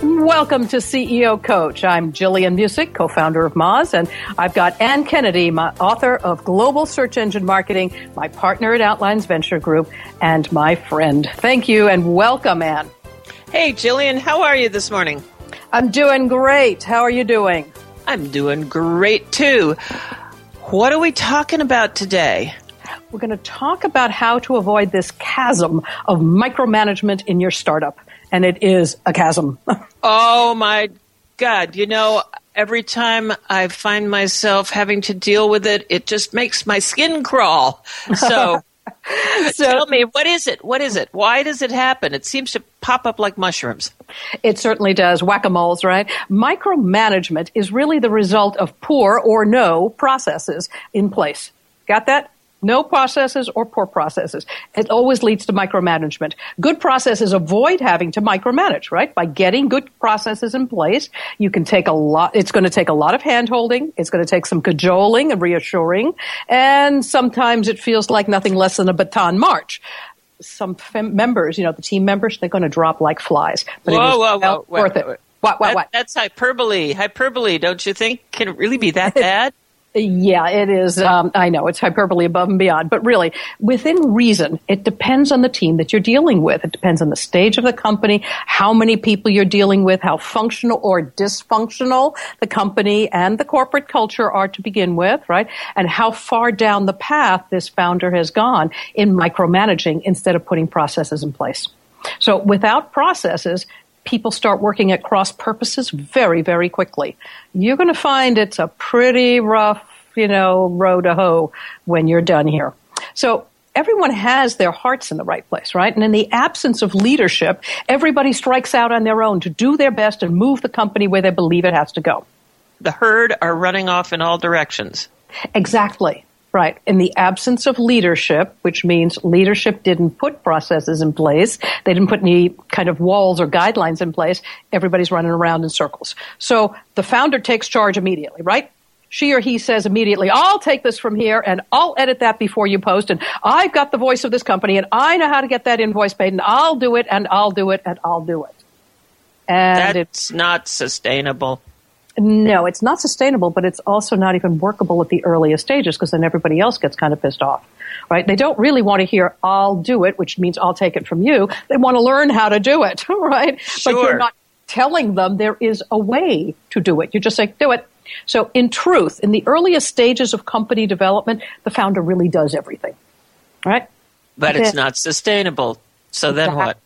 Welcome to CEO Coach. I'm Jillian Muessig, co-founder of Moz, and I've got Ann Kennedy, my author of Global Search Engine Marketing, my partner at Outliers Venture Group, and my friend. Thank you and welcome, Ann. Hey, Jillian, how are you this morning? I'm doing great. How are you doing? I'm doing great too. What are we talking about today? We're going to talk about how to avoid this chasm of micromanagement in your startup and it is a chasm. oh my God. You know, every time I find myself having to deal with it, it just makes my skin crawl. So, so tell me, what is it? What is it? Why does it happen? It seems to pop up like mushrooms. It certainly does. Whack a moles, right? Micromanagement is really the result of poor or no processes in place. Got that? No processes or poor processes. It always leads to micromanagement. Good processes avoid having to micromanage, right? By getting good processes in place, you can take a lot, it's going to take a lot of handholding. It's going to take some cajoling and reassuring. And sometimes it feels like nothing less than a Bataan march some fem- members, you know, the team members, they're going to drop like flies. But whoa, it whoa, whoa, worth it. What, what, that, what? That's hyperbole. Hyperbole, don't you think? Can it really be that bad? Yeah, it is. Um, I know it's hyperbole above and beyond, but really, within reason, it depends on the team that you're dealing with. It depends on the stage of the company, how many people you're dealing with, how functional or dysfunctional the company and the corporate culture are to begin with, right? And how far down the path this founder has gone in micromanaging instead of putting processes in place. So without processes, people start working at cross purposes very, very quickly. You're going to find it's a pretty rough, you know, row to hoe when you're done here. So everyone has their hearts in the right place, right? And in the absence of leadership, everybody strikes out on their own to do their best and move the company where they believe it has to go. The herd are running off in all directions. Exactly. Right. In the absence of leadership, which means leadership didn't put processes in place, they didn't put any kind of walls or guidelines in place, everybody's running around in circles. So the founder takes charge immediately, right? She or he says immediately, I'll take this from here and I'll edit that before you post and I've got the voice of this company and I know how to get that invoice paid and I'll do it and I'll do it and I'll do it. And that's not sustainable. No, it's not sustainable, but it's also not even workable at the earliest stages because then everybody else gets kind of pissed off. Right? They don't really want to hear I'll do it, which means I'll take it from you. They want to learn how to do it, right? Sure. But you're not telling them there is a way to do it. You're just like, do it. So in truth, in the earliest stages of company development, the founder really does everything. Right? But it's not sustainable. So then what?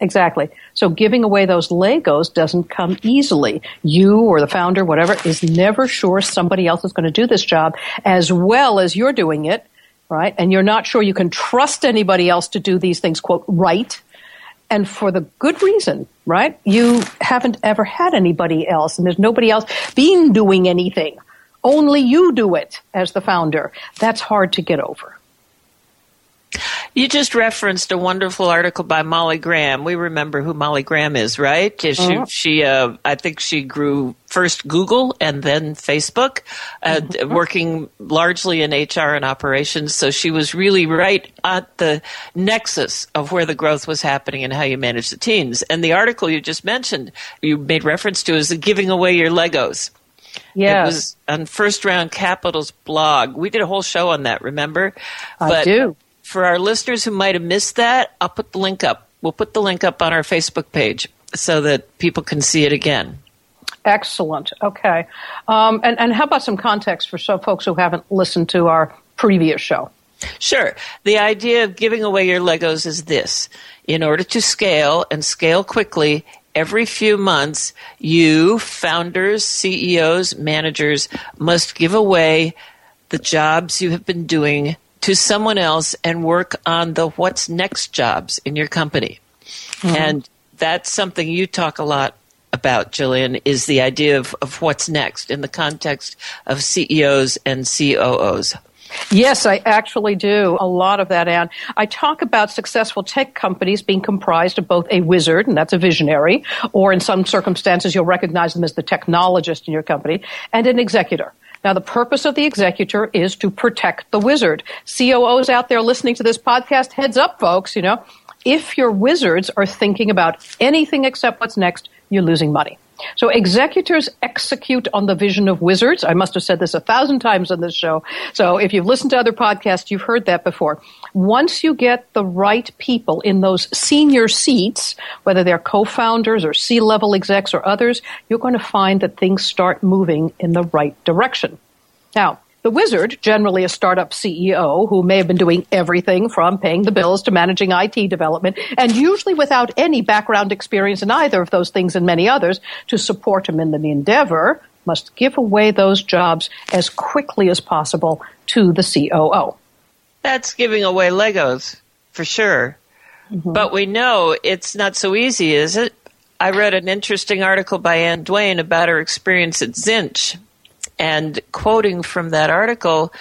Exactly. So giving away those Legos doesn't come easily. You or the founder, whatever, is never sure somebody else is going to do this job as well as you're doing it, right? And you're not sure you can trust anybody else to do these things, quote, right. And for the good reason, right? You haven't ever had anybody else and there's nobody else been doing anything. Only you do it as the founder. That's hard to get over. You just referenced a wonderful article by Molly Graham. We remember who Molly Graham is, right? She, mm-hmm. she uh, I think she grew first Google and then Facebook, uh, mm-hmm. working largely in HR and operations. So she was really right at the nexus of where the growth was happening and how you manage the teams. And the article you just mentioned, you made reference to, is the giving away your Legos. Yeah, It was on First Round Capital's blog. We did a whole show on that, remember? I but do for our listeners who might have missed that, I'll put the link up. We'll put the link up on our Facebook page so that people can see it again. Excellent. Okay. Um, and, and how about some context for some folks who haven't listened to our previous show? Sure. The idea of giving away your Legos is this. In order to scale and scale quickly, every few months, you, founders, CEOs, managers, must give away the jobs you have been doing to someone else and work on the what's next jobs in your company. Mm-hmm. And that's something you talk a lot about, Jillian, is the idea of, of what's next in the context of CEOs and COOs. Yes, I actually do a lot of that, Anne. I talk about successful tech companies being comprised of both a wizard, and that's a visionary, or in some circumstances you'll recognize them as the technologist in your company, and an executor. Now, the purpose of the executor is to protect the wizard. COOs out there listening to this podcast, heads up, folks, you know, if your wizards are thinking about anything except what's next, you're losing money. So executors execute on the vision of wizards. I must have said this a thousand times on this show. So if you've listened to other podcasts, you've heard that before. Once you get the right people in those senior seats, whether they're co-founders or C-level execs or others, you're going to find that things start moving in the right direction. Now, the wizard, generally a startup CEO who may have been doing everything from paying the bills to managing IT development, and usually without any background experience in either of those things and many others, to support him in the endeavor, must give away those jobs as quickly as possible to the COO. That's giving away Legos, for sure. Mm-hmm. But we know it's not so easy, is it? I read an interesting article by Anne Dwane about her experience at Zinch and quoting from that article,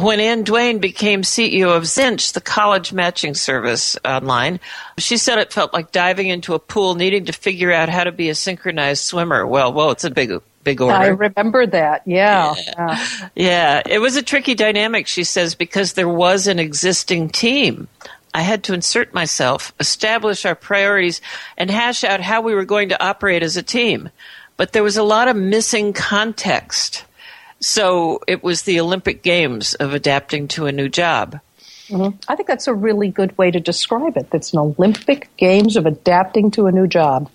when Anne Dwane became CEO of Zinch, the college matching service online, she said it felt like diving into a pool needing to figure out how to be a synchronized swimmer. Well, well, it's a big big order. I remember that. Yeah. Yeah. yeah. It was a tricky dynamic, she says, because there was an existing team. I had to insert myself, establish our priorities, and hash out how we were going to operate as a team. But there was a lot of missing context. So it was the Olympic Games of adapting to a new job. Mm-hmm. I think that's a really good way to describe it. It's an Olympic Games of adapting to a new job.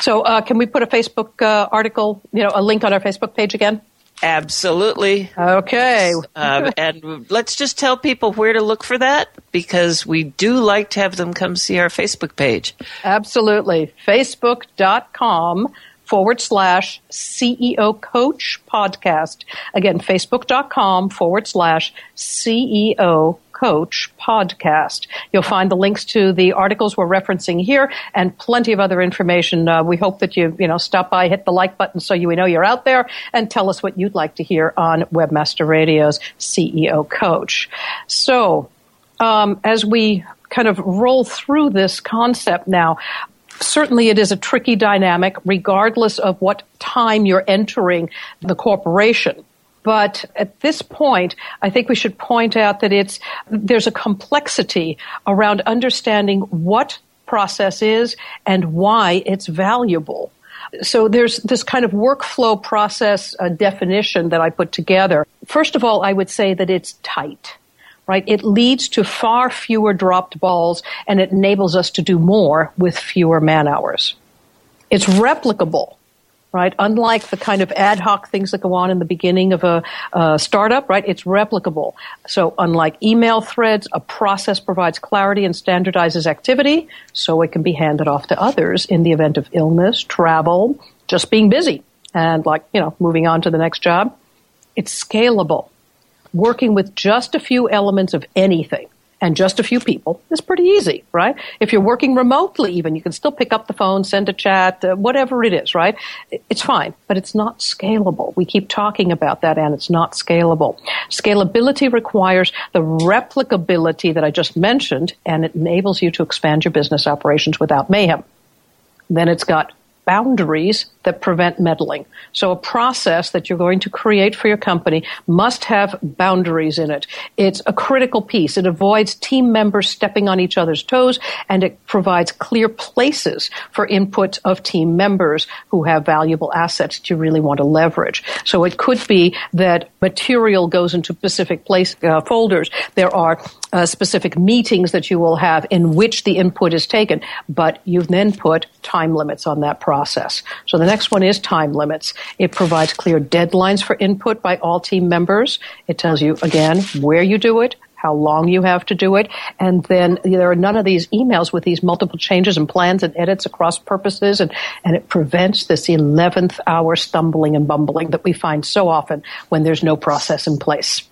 So, uh, can we put a Facebook uh, article, you know, a link on our Facebook page again? Absolutely. Okay. um, and let's just tell people where to look for that because we do like to have them come see our Facebook page. Absolutely. Facebook.com forward slash CEO Coach Podcast. Again, facebook.com forward slash CEO Coach Podcast. You'll find the links to the articles we're referencing here and plenty of other information. Uh, we hope that you, you know, stop by, hit the like button so you we know you're out there and tell us what you'd like to hear on Webmaster Radio's CEO Coach. So, um, as we kind of roll through this concept now, certainly it is a tricky dynamic regardless of what time you're entering the corporation. But at this point, I think we should point out that it's, there's a complexity around understanding what process is and why it's valuable. So there's this kind of workflow process uh, definition that I put together. First of all, I would say that it's tight right? It leads to far fewer dropped balls and it enables us to do more with fewer man hours. It's replicable, right? Unlike the kind of ad hoc things that go on in the beginning of a, startup, right? It's replicable. So unlike email threads, a process provides clarity and standardizes activity so it can be handed off to others in the event of illness, travel, just being busy and like, you know, moving on to the next job. It's scalable. Working with just a few elements of anything and just a few people is pretty easy, right? If you're working remotely, even you can still pick up the phone, send a chat, uh, whatever it is, right? It's fine, but it's not scalable. We keep talking about that, and it's not scalable. Scalability requires the replicability that I just mentioned, and it enables you to expand your business operations without mayhem. Then it's got boundaries that prevent meddling. So a process that you're going to create for your company must have boundaries in it. It's a critical piece. It avoids team members stepping on each other's toes and it provides clear places for input of team members who have valuable assets that you really want to leverage. So it could be that material goes into specific place uh, folders. There are uh, specific meetings that you will have in which the input is taken, but you've then put time limits on that process. So the next one is time limits. It provides clear deadlines for input by all team members. It tells you, again, where you do it, how long you have to do it, and then there are none of these emails with these multiple changes and plans and edits across purposes, and, and it prevents this 11th hour stumbling and bumbling that we find so often when there's no process in place.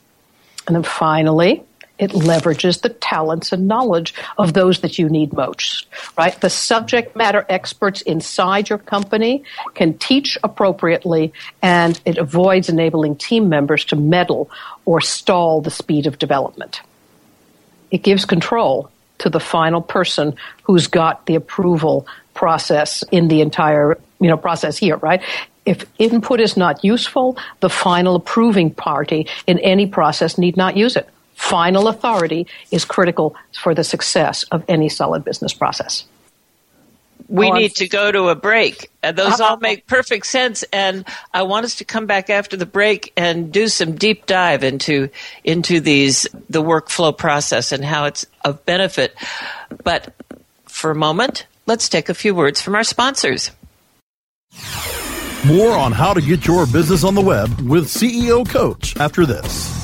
And then finally, it leverages the talents and knowledge of those that you need most, right? The subject matter experts inside your company can teach appropriately and it avoids enabling team members to meddle or stall the speed of development. It gives control to the final person who's got the approval process in the entire, you know, process here, right? If input is not useful, the final approving party in any process need not use it final authority is critical for the success of any solid business process. We oh, need to go to a break. Uh, those all make perfect sense, and I want us to come back after the break and do some deep dive into into these the workflow process and how it's of benefit. But for a moment, let's take a few words from our sponsors. More on how to get your business on the web with CEO Coach after this.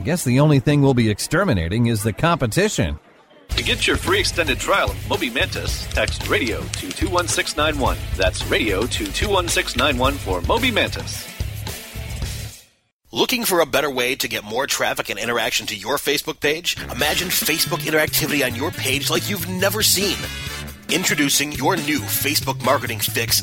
I guess the only thing we'll be exterminating is the competition. To get your free extended trial of Moby Mantis, text radio to 21691. That's radio to 21691 for Moby Mantis. Looking for a better way to get more traffic and interaction to your Facebook page? Imagine Facebook interactivity on your page like you've never seen. Introducing your new Facebook marketing fix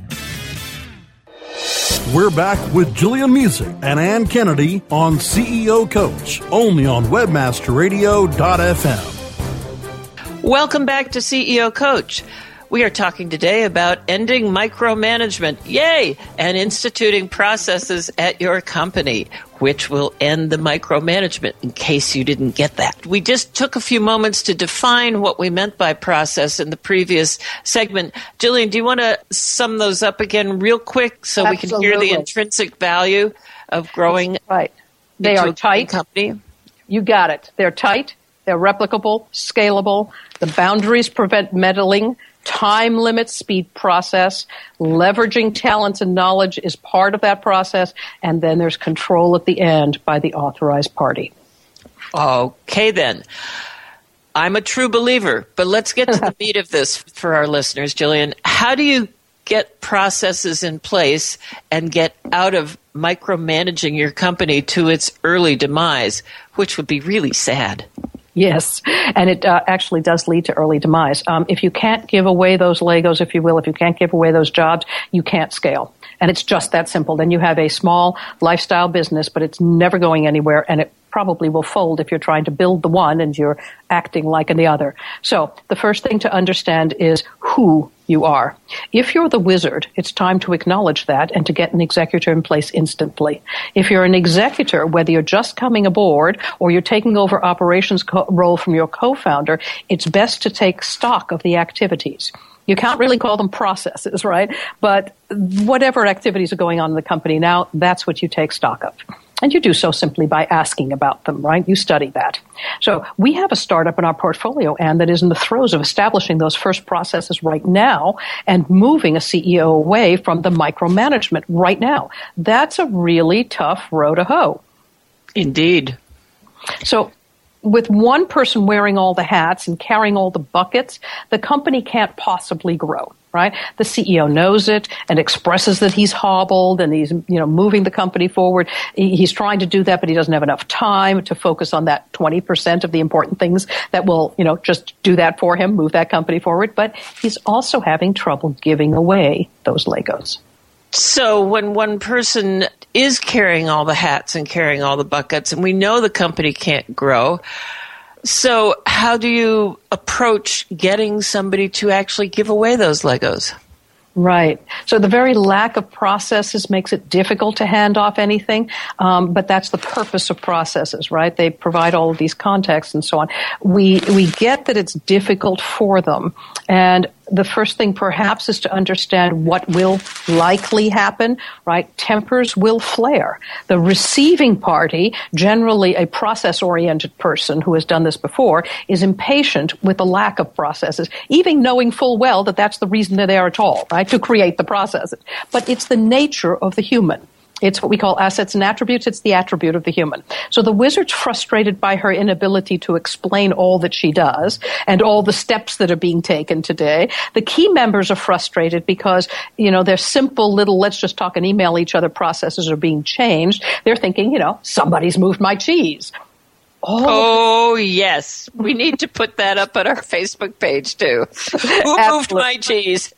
We're back with Jillian Muessig and Ann Kennedy on CEO Coach, only on WebmasterRadio.fm. Welcome back to CEO Coach. We are talking today about ending micromanagement, yay, and instituting processes at your company, which will end the micromanagement in case you didn't get that. We just took a few moments to define what we meant by process in the previous segment. Jillian, do you want to sum those up again real quick so Absolutely. we can hear the intrinsic value of growing? right. They are tight. Company? You got it. They're tight. They're replicable, scalable. The boundaries prevent meddling. Time limits speed process. Leveraging talents and knowledge is part of that process. And then there's control at the end by the authorized party. Okay, then. I'm a true believer, but let's get to the meat of this for our listeners, Jillian. How do you get processes in place and get out of micromanaging your company to its early demise, which would be really sad? Yes, and it uh, actually does lead to early demise. Um, if you can't give away those Legos, if you will, if you can't give away those jobs, you can't scale. And it's just that simple. Then you have a small lifestyle business, but it's never going anywhere, and it probably will fold if you're trying to build the one and you're acting like the other. So the first thing to understand is who you are. If you're the wizard, it's time to acknowledge that and to get an executor in place instantly. If you're an executor, whether you're just coming aboard or you're taking over operations co- role from your co-founder, it's best to take stock of the activities. You can't really call them processes, right? But whatever activities are going on in the company now, that's what you take stock of. And you do so simply by asking about them, right? You study that. So we have a startup in our portfolio, and that is in the throes of establishing those first processes right now and moving a CEO away from the micromanagement right now. That's a really tough row to hoe. Indeed. So with one person wearing all the hats and carrying all the buckets, the company can't possibly grow right? The CEO knows it and expresses that he's hobbled and he's, you know, moving the company forward. He's trying to do that, but he doesn't have enough time to focus on that 20% of the important things that will, you know, just do that for him, move that company forward. But he's also having trouble giving away those Legos. So when one person is carrying all the hats and carrying all the buckets and we know the company can't grow, so, how do you approach getting somebody to actually give away those Legos? Right. So the very lack of processes makes it difficult to hand off anything, um, but that's the purpose of processes, right? They provide all of these contexts and so on. We we get that it's difficult for them, and the first thing perhaps is to understand what will likely happen, right? Tempers will flare. The receiving party, generally a process oriented person who has done this before, is impatient with the lack of processes, even knowing full well that that's the reason they're there at all, right? To create the processes. But it's the nature of the human. It's what we call assets and attributes. It's the attribute of the human. So the wizard's frustrated by her inability to explain all that she does and all the steps that are being taken today. The key members are frustrated because, you know, their simple little let's just talk and email each other processes are being changed. They're thinking, you know, somebody's moved my cheese. Oh, yes. We need to put that up on our Facebook page too. Who moved my cheese?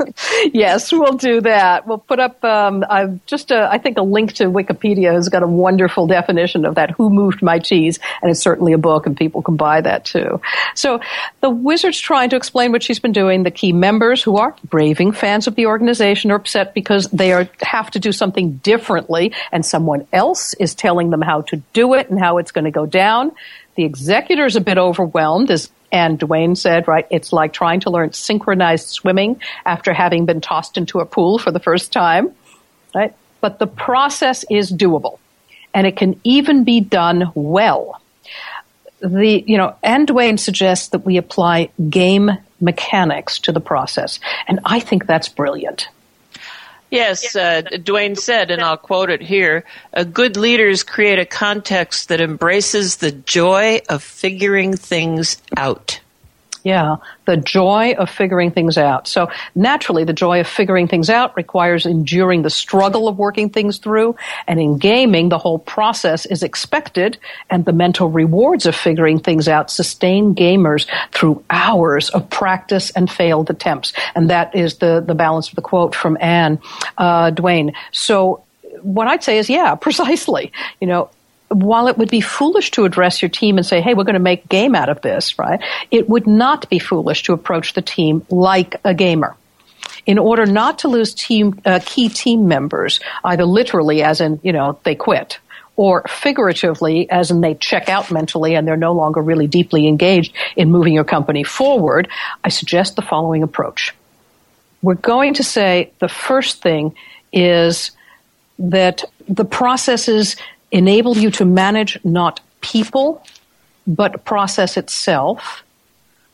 yes, we'll do that. We'll put up um, I've just a, I think a link to Wikipedia has got a wonderful definition of that. Who moved my cheese? And it's certainly a book, and people can buy that too. So the wizard's trying to explain what she's been doing. The key members, who are braving fans of the organization, are upset because they are have to do something differently, and someone else is telling them how to do it and how it's going to go down down. The executor's a bit overwhelmed, as Anne Dwane said, right? It's like trying to learn synchronized swimming after having been tossed into a pool for the first time, right? But the process is doable and it can even be done well. The, you know, Anne Dwane suggests that we apply game mechanics to the process. And I think that's brilliant. Yes, uh, Dwane said, and I'll quote it here uh, good leaders create a context that embraces the joy of figuring things out. Yeah, the joy of figuring things out. So naturally, the joy of figuring things out requires enduring the struggle of working things through. And in gaming, the whole process is expected and the mental rewards of figuring things out sustain gamers through hours of practice and failed attempts. And that is the, the balance of the quote from Anne, uh, Dwane. So what I'd say is, yeah, precisely. You know, while it would be foolish to address your team and say, hey, we're going to make game out of this, right? It would not be foolish to approach the team like a gamer in order not to lose team, uh, key team members, either literally as in, you know, they quit, or figuratively, as in they check out mentally and they're no longer really deeply engaged in moving your company forward, I suggest the following approach. We're going to say the first thing is that the processes enable you to manage not people, but process itself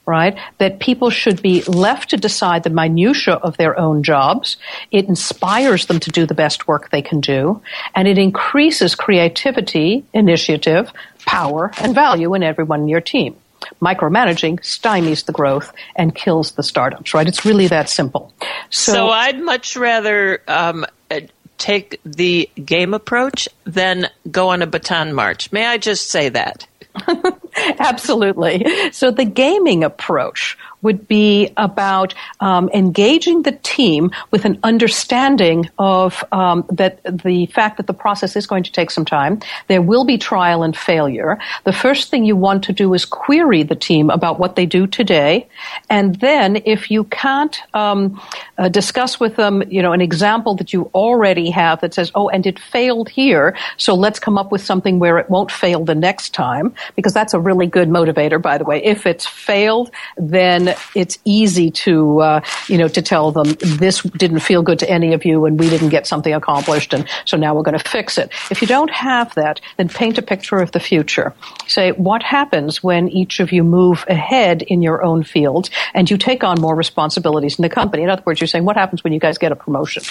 right? That people should be left to decide the minutia of their own jobs. It inspires them to do the best work they can do, and it increases creativity, initiative, power, and value in everyone in your team. Micromanaging stymies the growth and kills the startups, right? It's really that simple. So, so I'd much rather um, take the game approach than go on a Bataan march. May I just say that? Absolutely. So the gaming approach would be about um, engaging the team with an understanding of um, that the fact that the process is going to take some time. There will be trial and failure. The first thing you want to do is query the team about what they do today, and then if you can't um, uh, discuss with them, you know, an example that you already have that says, "Oh, and it failed here," so let's come up with something where it won't fail the next time, because that's a really good motivator, by the way. If it's failed, then it's easy to, uh, you know, to tell them this didn't feel good to any of you and we didn't get something accomplished and so now we're going to fix it. If you don't have that, then paint a picture of the future. Say, what happens when each of you move ahead in your own field and you take on more responsibilities in the company? In other words, you're saying, what happens when you guys get a promotion?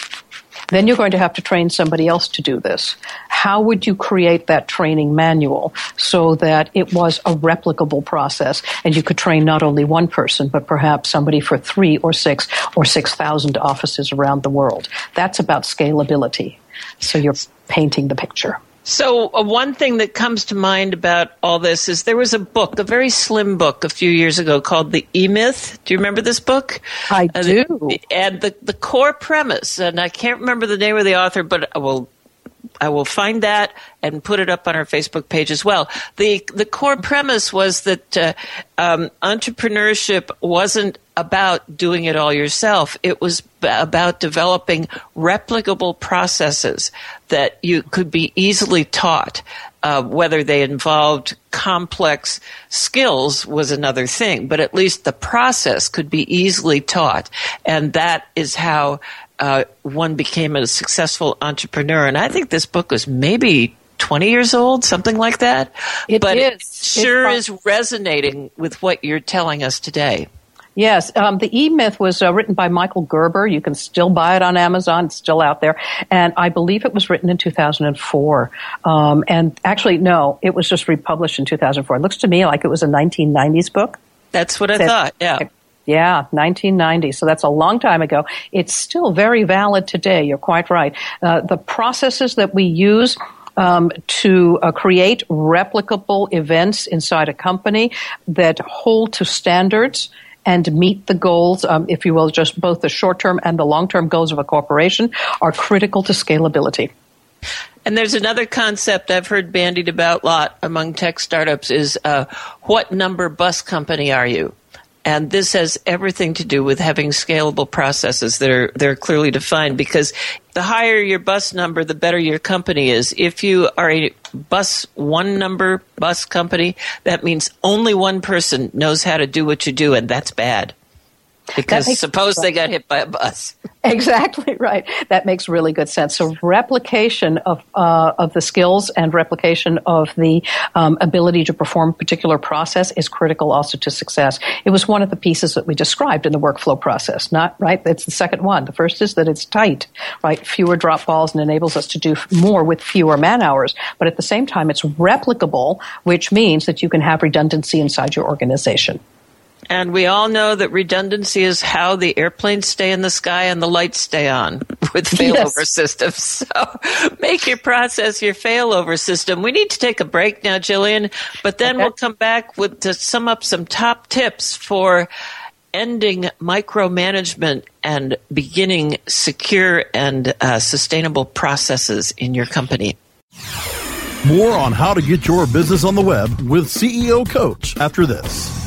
Then you're going to have to train somebody else to do this. How would you create that training manual so that it was a replicable process and you could train not only one person, but perhaps somebody for three or six or 6,000 offices around the world? That's about scalability. So you're painting the picture. So, uh, one thing that comes to mind about all this is there was a book, a very slim book, a few years ago called The E Myth. Do you remember this book? I uh, do. And the, the core premise, and I can't remember the name of the author, but I will I will find that and put it up on our Facebook page as well. the The core premise was that uh, um, entrepreneurship wasn't about doing it all yourself. It was b- about developing replicable processes that you could be easily taught. Uh, whether they involved complex skills was another thing, but at least the process could be easily taught, and that is how uh, one became a successful entrepreneur. And I think this book was maybe 20 years old, something like that. It but is. it sure is resonating with what you're telling us today. Yes, um, the E Myth was uh, written by Michael Gerber. You can still buy it on Amazon; it's still out there, and I believe it was written in 2004. Um, and actually, no, it was just republished in 2004. It looks to me like it was a 1990s book. That's what I thought. Yeah. Yeah, 1990. So that's a long time ago. It's still very valid today. You're quite right. Uh, the processes that we use um, to uh, create replicable events inside a company that hold to standards and meet the goals, um, if you will, just both the short term and the long term goals of a corporation are critical to scalability. And there's another concept I've heard bandied about a lot among tech startups is uh, what number bus company are you? And this has everything to do with having scalable processes that are they're clearly defined because the higher your bus number, the better your company is. If you are a bus one number bus company, that means only one person knows how to do what you do, and that's bad. Because suppose they got hit by a bus. Exactly right. That makes really good sense. So replication of uh, of the skills and replication of the um, ability to perform a particular process is critical also to success. It was one of the pieces that we described in the workflow process. Not right. It's the second one. The first is that it's tight, right? Fewer drop balls and enables us to do more with fewer man hours. But at the same time, it's replicable, which means that you can have redundancy inside your organization. And we all know that redundancy is how the airplanes stay in the sky and the lights stay on with failover yes. systems. So make your process your failover system. We need to take a break now, Jillian, but then okay. we'll come back with to sum up some top tips for ending micromanagement and beginning secure and uh, sustainable processes in your company. More on how to get your business on the web with CEO Coach after this.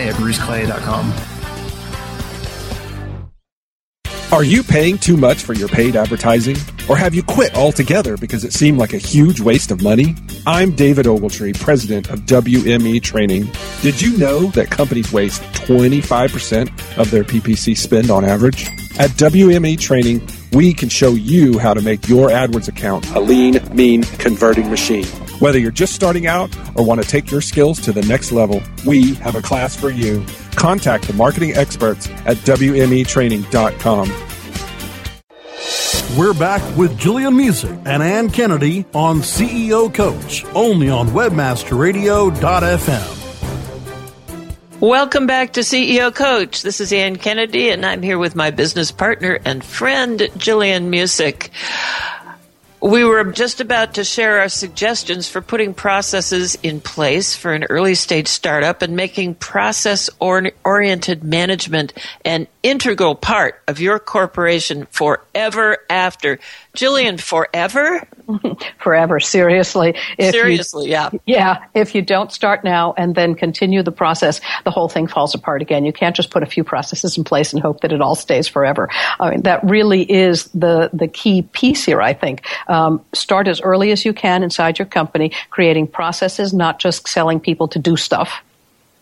at bruceclay.com. Are you paying too much for your paid advertising? Or have you quit altogether because it seemed like a huge waste of money? I'm David Ogletree, president of WME Training. Did you know that companies waste 25% of their PPC spend on average? At WME Training, we can show you how to make your AdWords account a lean, mean, converting machine. Whether you're just starting out or want to take your skills to the next level, we have a class for you. Contact the marketing experts at WMEtraining.com. We're back with Jillian Muessig and Ann Kennedy on CEO Coach, only on WebmasterRadio.fm. Welcome back to CEO Coach. This is Ann Kennedy, and I'm here with my business partner and friend, Jillian Muessig. We were just about to share our suggestions for putting processes in place for an early stage startup and making process oriented management an integral part of your corporation forever after. Jillian, forever? forever, seriously. If seriously, you, yeah. Yeah, if you don't start now and then continue the process, the whole thing falls apart again. You can't just put a few processes in place and hope that it all stays forever. I mean, that really is the, the key piece here, I think. Um, start as early as you can inside your company, creating processes, not just selling people to do stuff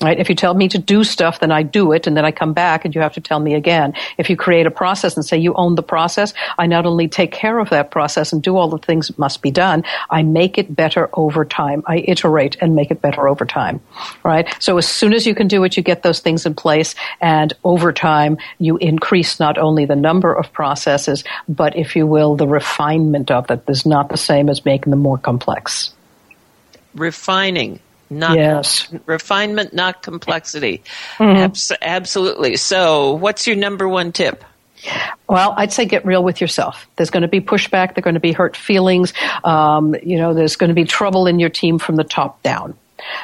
Right? If you tell me to do stuff, then I do it, and then I come back and you have to tell me again. If you create a process and say you own the process, I not only take care of that process and do all the things that must be done, I make it better over time. I iterate and make it better over time. Right? So as soon as you can do it, you get those things in place, and over time, you increase not only the number of processes, but if you will, the refinement of it is not the same as making them more complex. Refining not yes. refinement, not complexity. Mm-hmm. Abs- absolutely. So, what's your number one tip? Well, I'd say get real with yourself. There's going to be pushback. There're going to be hurt feelings. Um, you know, there's going to be trouble in your team from the top down.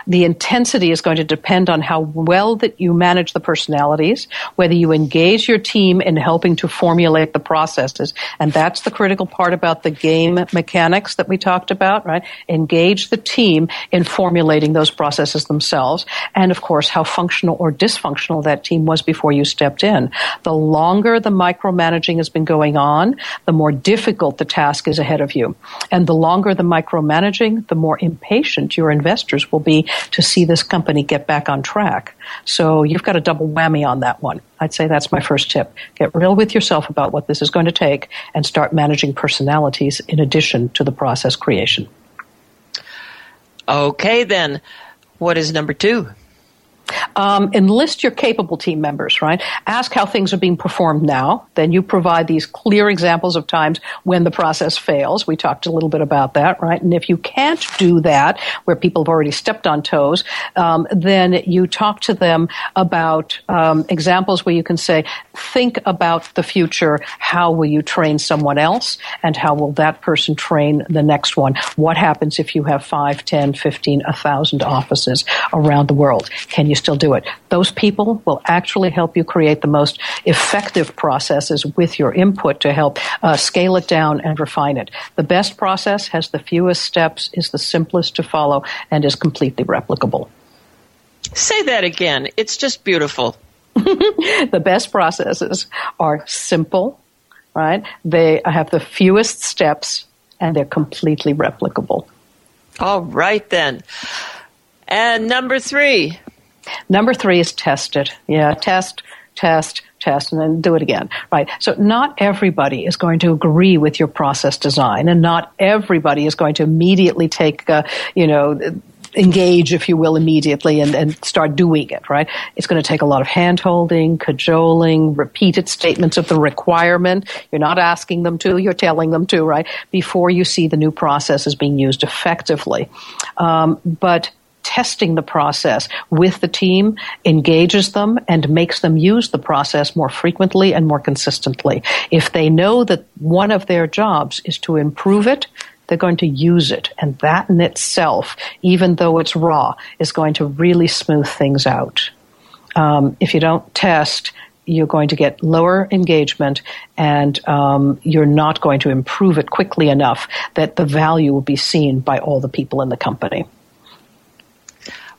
The intensity is going to depend on how well that you manage the personalities, whether you engage your team in helping to formulate the processes. And that's the critical part about the game mechanics that we talked about, right? Engage the team in formulating those processes themselves. And of course, how functional or dysfunctional that team was before you stepped in. The longer the micromanaging has been going on, the more difficult the task is ahead of you. And the longer the micromanaging, the more impatient your investors will be to see this company get back on track. So you've got a double whammy on that one. I'd say that's my first tip. Get real with yourself about what this is going to take and start managing personalities in addition to the process creation. Okay, then. What is number two? Um, enlist your capable team members, right? Ask how things are being performed now. Then you provide these clear examples of times when the process fails. We talked a little bit about that, right? And if you can't do that, where people have already stepped on toes, um, then you talk to them about um, examples where you can say, think about the future. How will you train someone else? And how will that person train the next one? What happens if you have 5, 10, 15, 1,000 offices around the world? Can you still do it? Those people will actually help you create the most effective processes with your input to help uh, scale it down and refine it. The best process has the fewest steps, is the simplest to follow, and is completely replicable. Say that again. It's just beautiful. the best processes are simple, right? They have the fewest steps and they're completely replicable. All right, then. And number three. Number three is test it. Yeah, test, test, test, and then do it again. Right. So not everybody is going to agree with your process design, and not everybody is going to immediately take, uh, you know, engage, if you will, immediately and, and start doing it, right? It's going to take a lot of hand holding, cajoling, repeated statements of the requirement. You're not asking them to, you're telling them to, right? Before you see the new process is being used effectively. Um, but testing the process with the team engages them and makes them use the process more frequently and more consistently. If they know that one of their jobs is to improve it, they're going to use it. And that in itself, even though it's raw, is going to really smooth things out. Um, if you don't test, you're going to get lower engagement and um, you're not going to improve it quickly enough that the value will be seen by all the people in the company.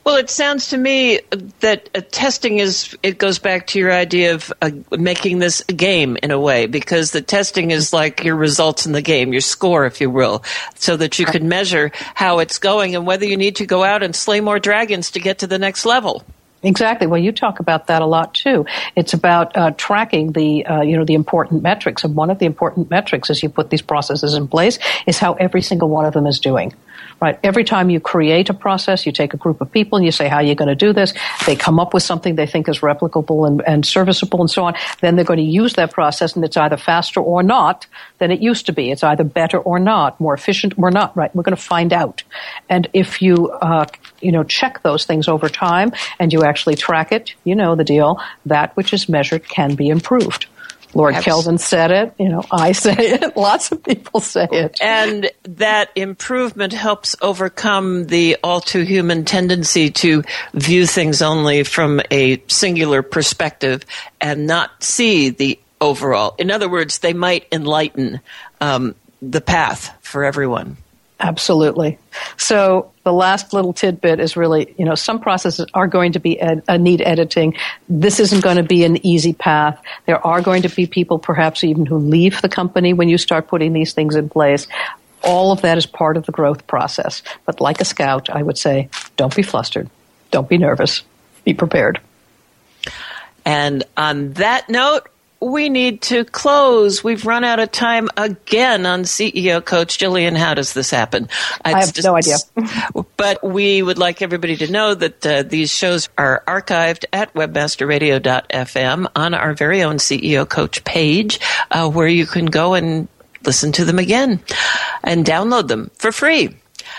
Well, it sounds to me that uh, testing is, it goes back to your idea of uh, making this a game in a way, because the testing is like your results in the game, your score, if you will, so that you can measure how it's going and whether you need to go out and slay more dragons to get to the next level. Exactly. Well, you talk about that a lot too. It's about uh, tracking the, uh, you know, the important metrics, and one of the important metrics as you put these processes in place is how every single one of them is doing right? Every time you create a process, you take a group of people and you say, how are you going to do this? They come up with something they think is replicable and, and serviceable and so on. Then they're going to use that process and it's either faster or not than it used to be. It's either better or not, more efficient or not, right? We're going to find out. And if you, uh, you know, check those things over time and you actually track it, you know the deal. That which is measured can be improved. Lord Kelvin said it. You know, I say it. Lots of people say it. And that improvement helps overcome the all too human tendency to view things only from a singular perspective and not see the overall. In other words, they might enlighten um, the path for everyone. Absolutely. So the last little tidbit is really, you know, some processes are going to be ed- uh, need editing. This isn't going to be an easy path. There are going to be people, perhaps even who leave the company when you start putting these things in place. All of that is part of the growth process. But like a scout, I would say, don't be flustered. Don't be nervous. Be prepared. And on that note, we need to close. We've run out of time again on CEO Coach. Jillian, how does this happen? I have just, no idea. but we would like everybody to know that uh, these shows are archived at webmasterradio.fm on our very own CEO Coach page, uh, where you can go and listen to them again and download them for free.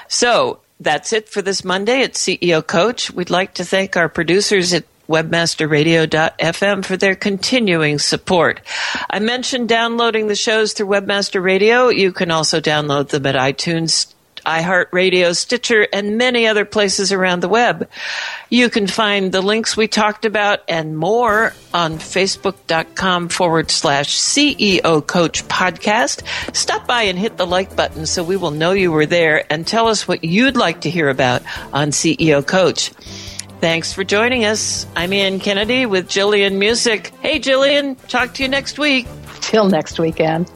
So that's it for this Monday at CEO Coach. We'd like to thank our producers at webmasterradio.fm for their continuing support. I mentioned downloading the shows through Webmaster Radio. You can also download them at iTunes, iHeartRadio, Stitcher, and many other places around the web. You can find the links we talked about and more on facebook.com forward slash CEO Coach Podcast. Stop by and hit the like button so we will know you were there and tell us what you'd like to hear about on CEO Coach. Thanks for joining us. I'm Ann Kennedy with Jillian Muessig. Hey, Jillian, talk to you next week. Till next weekend.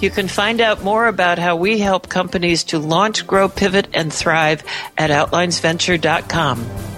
You can find out more about how we help companies to launch, grow, pivot, and thrive at outliersventure.com.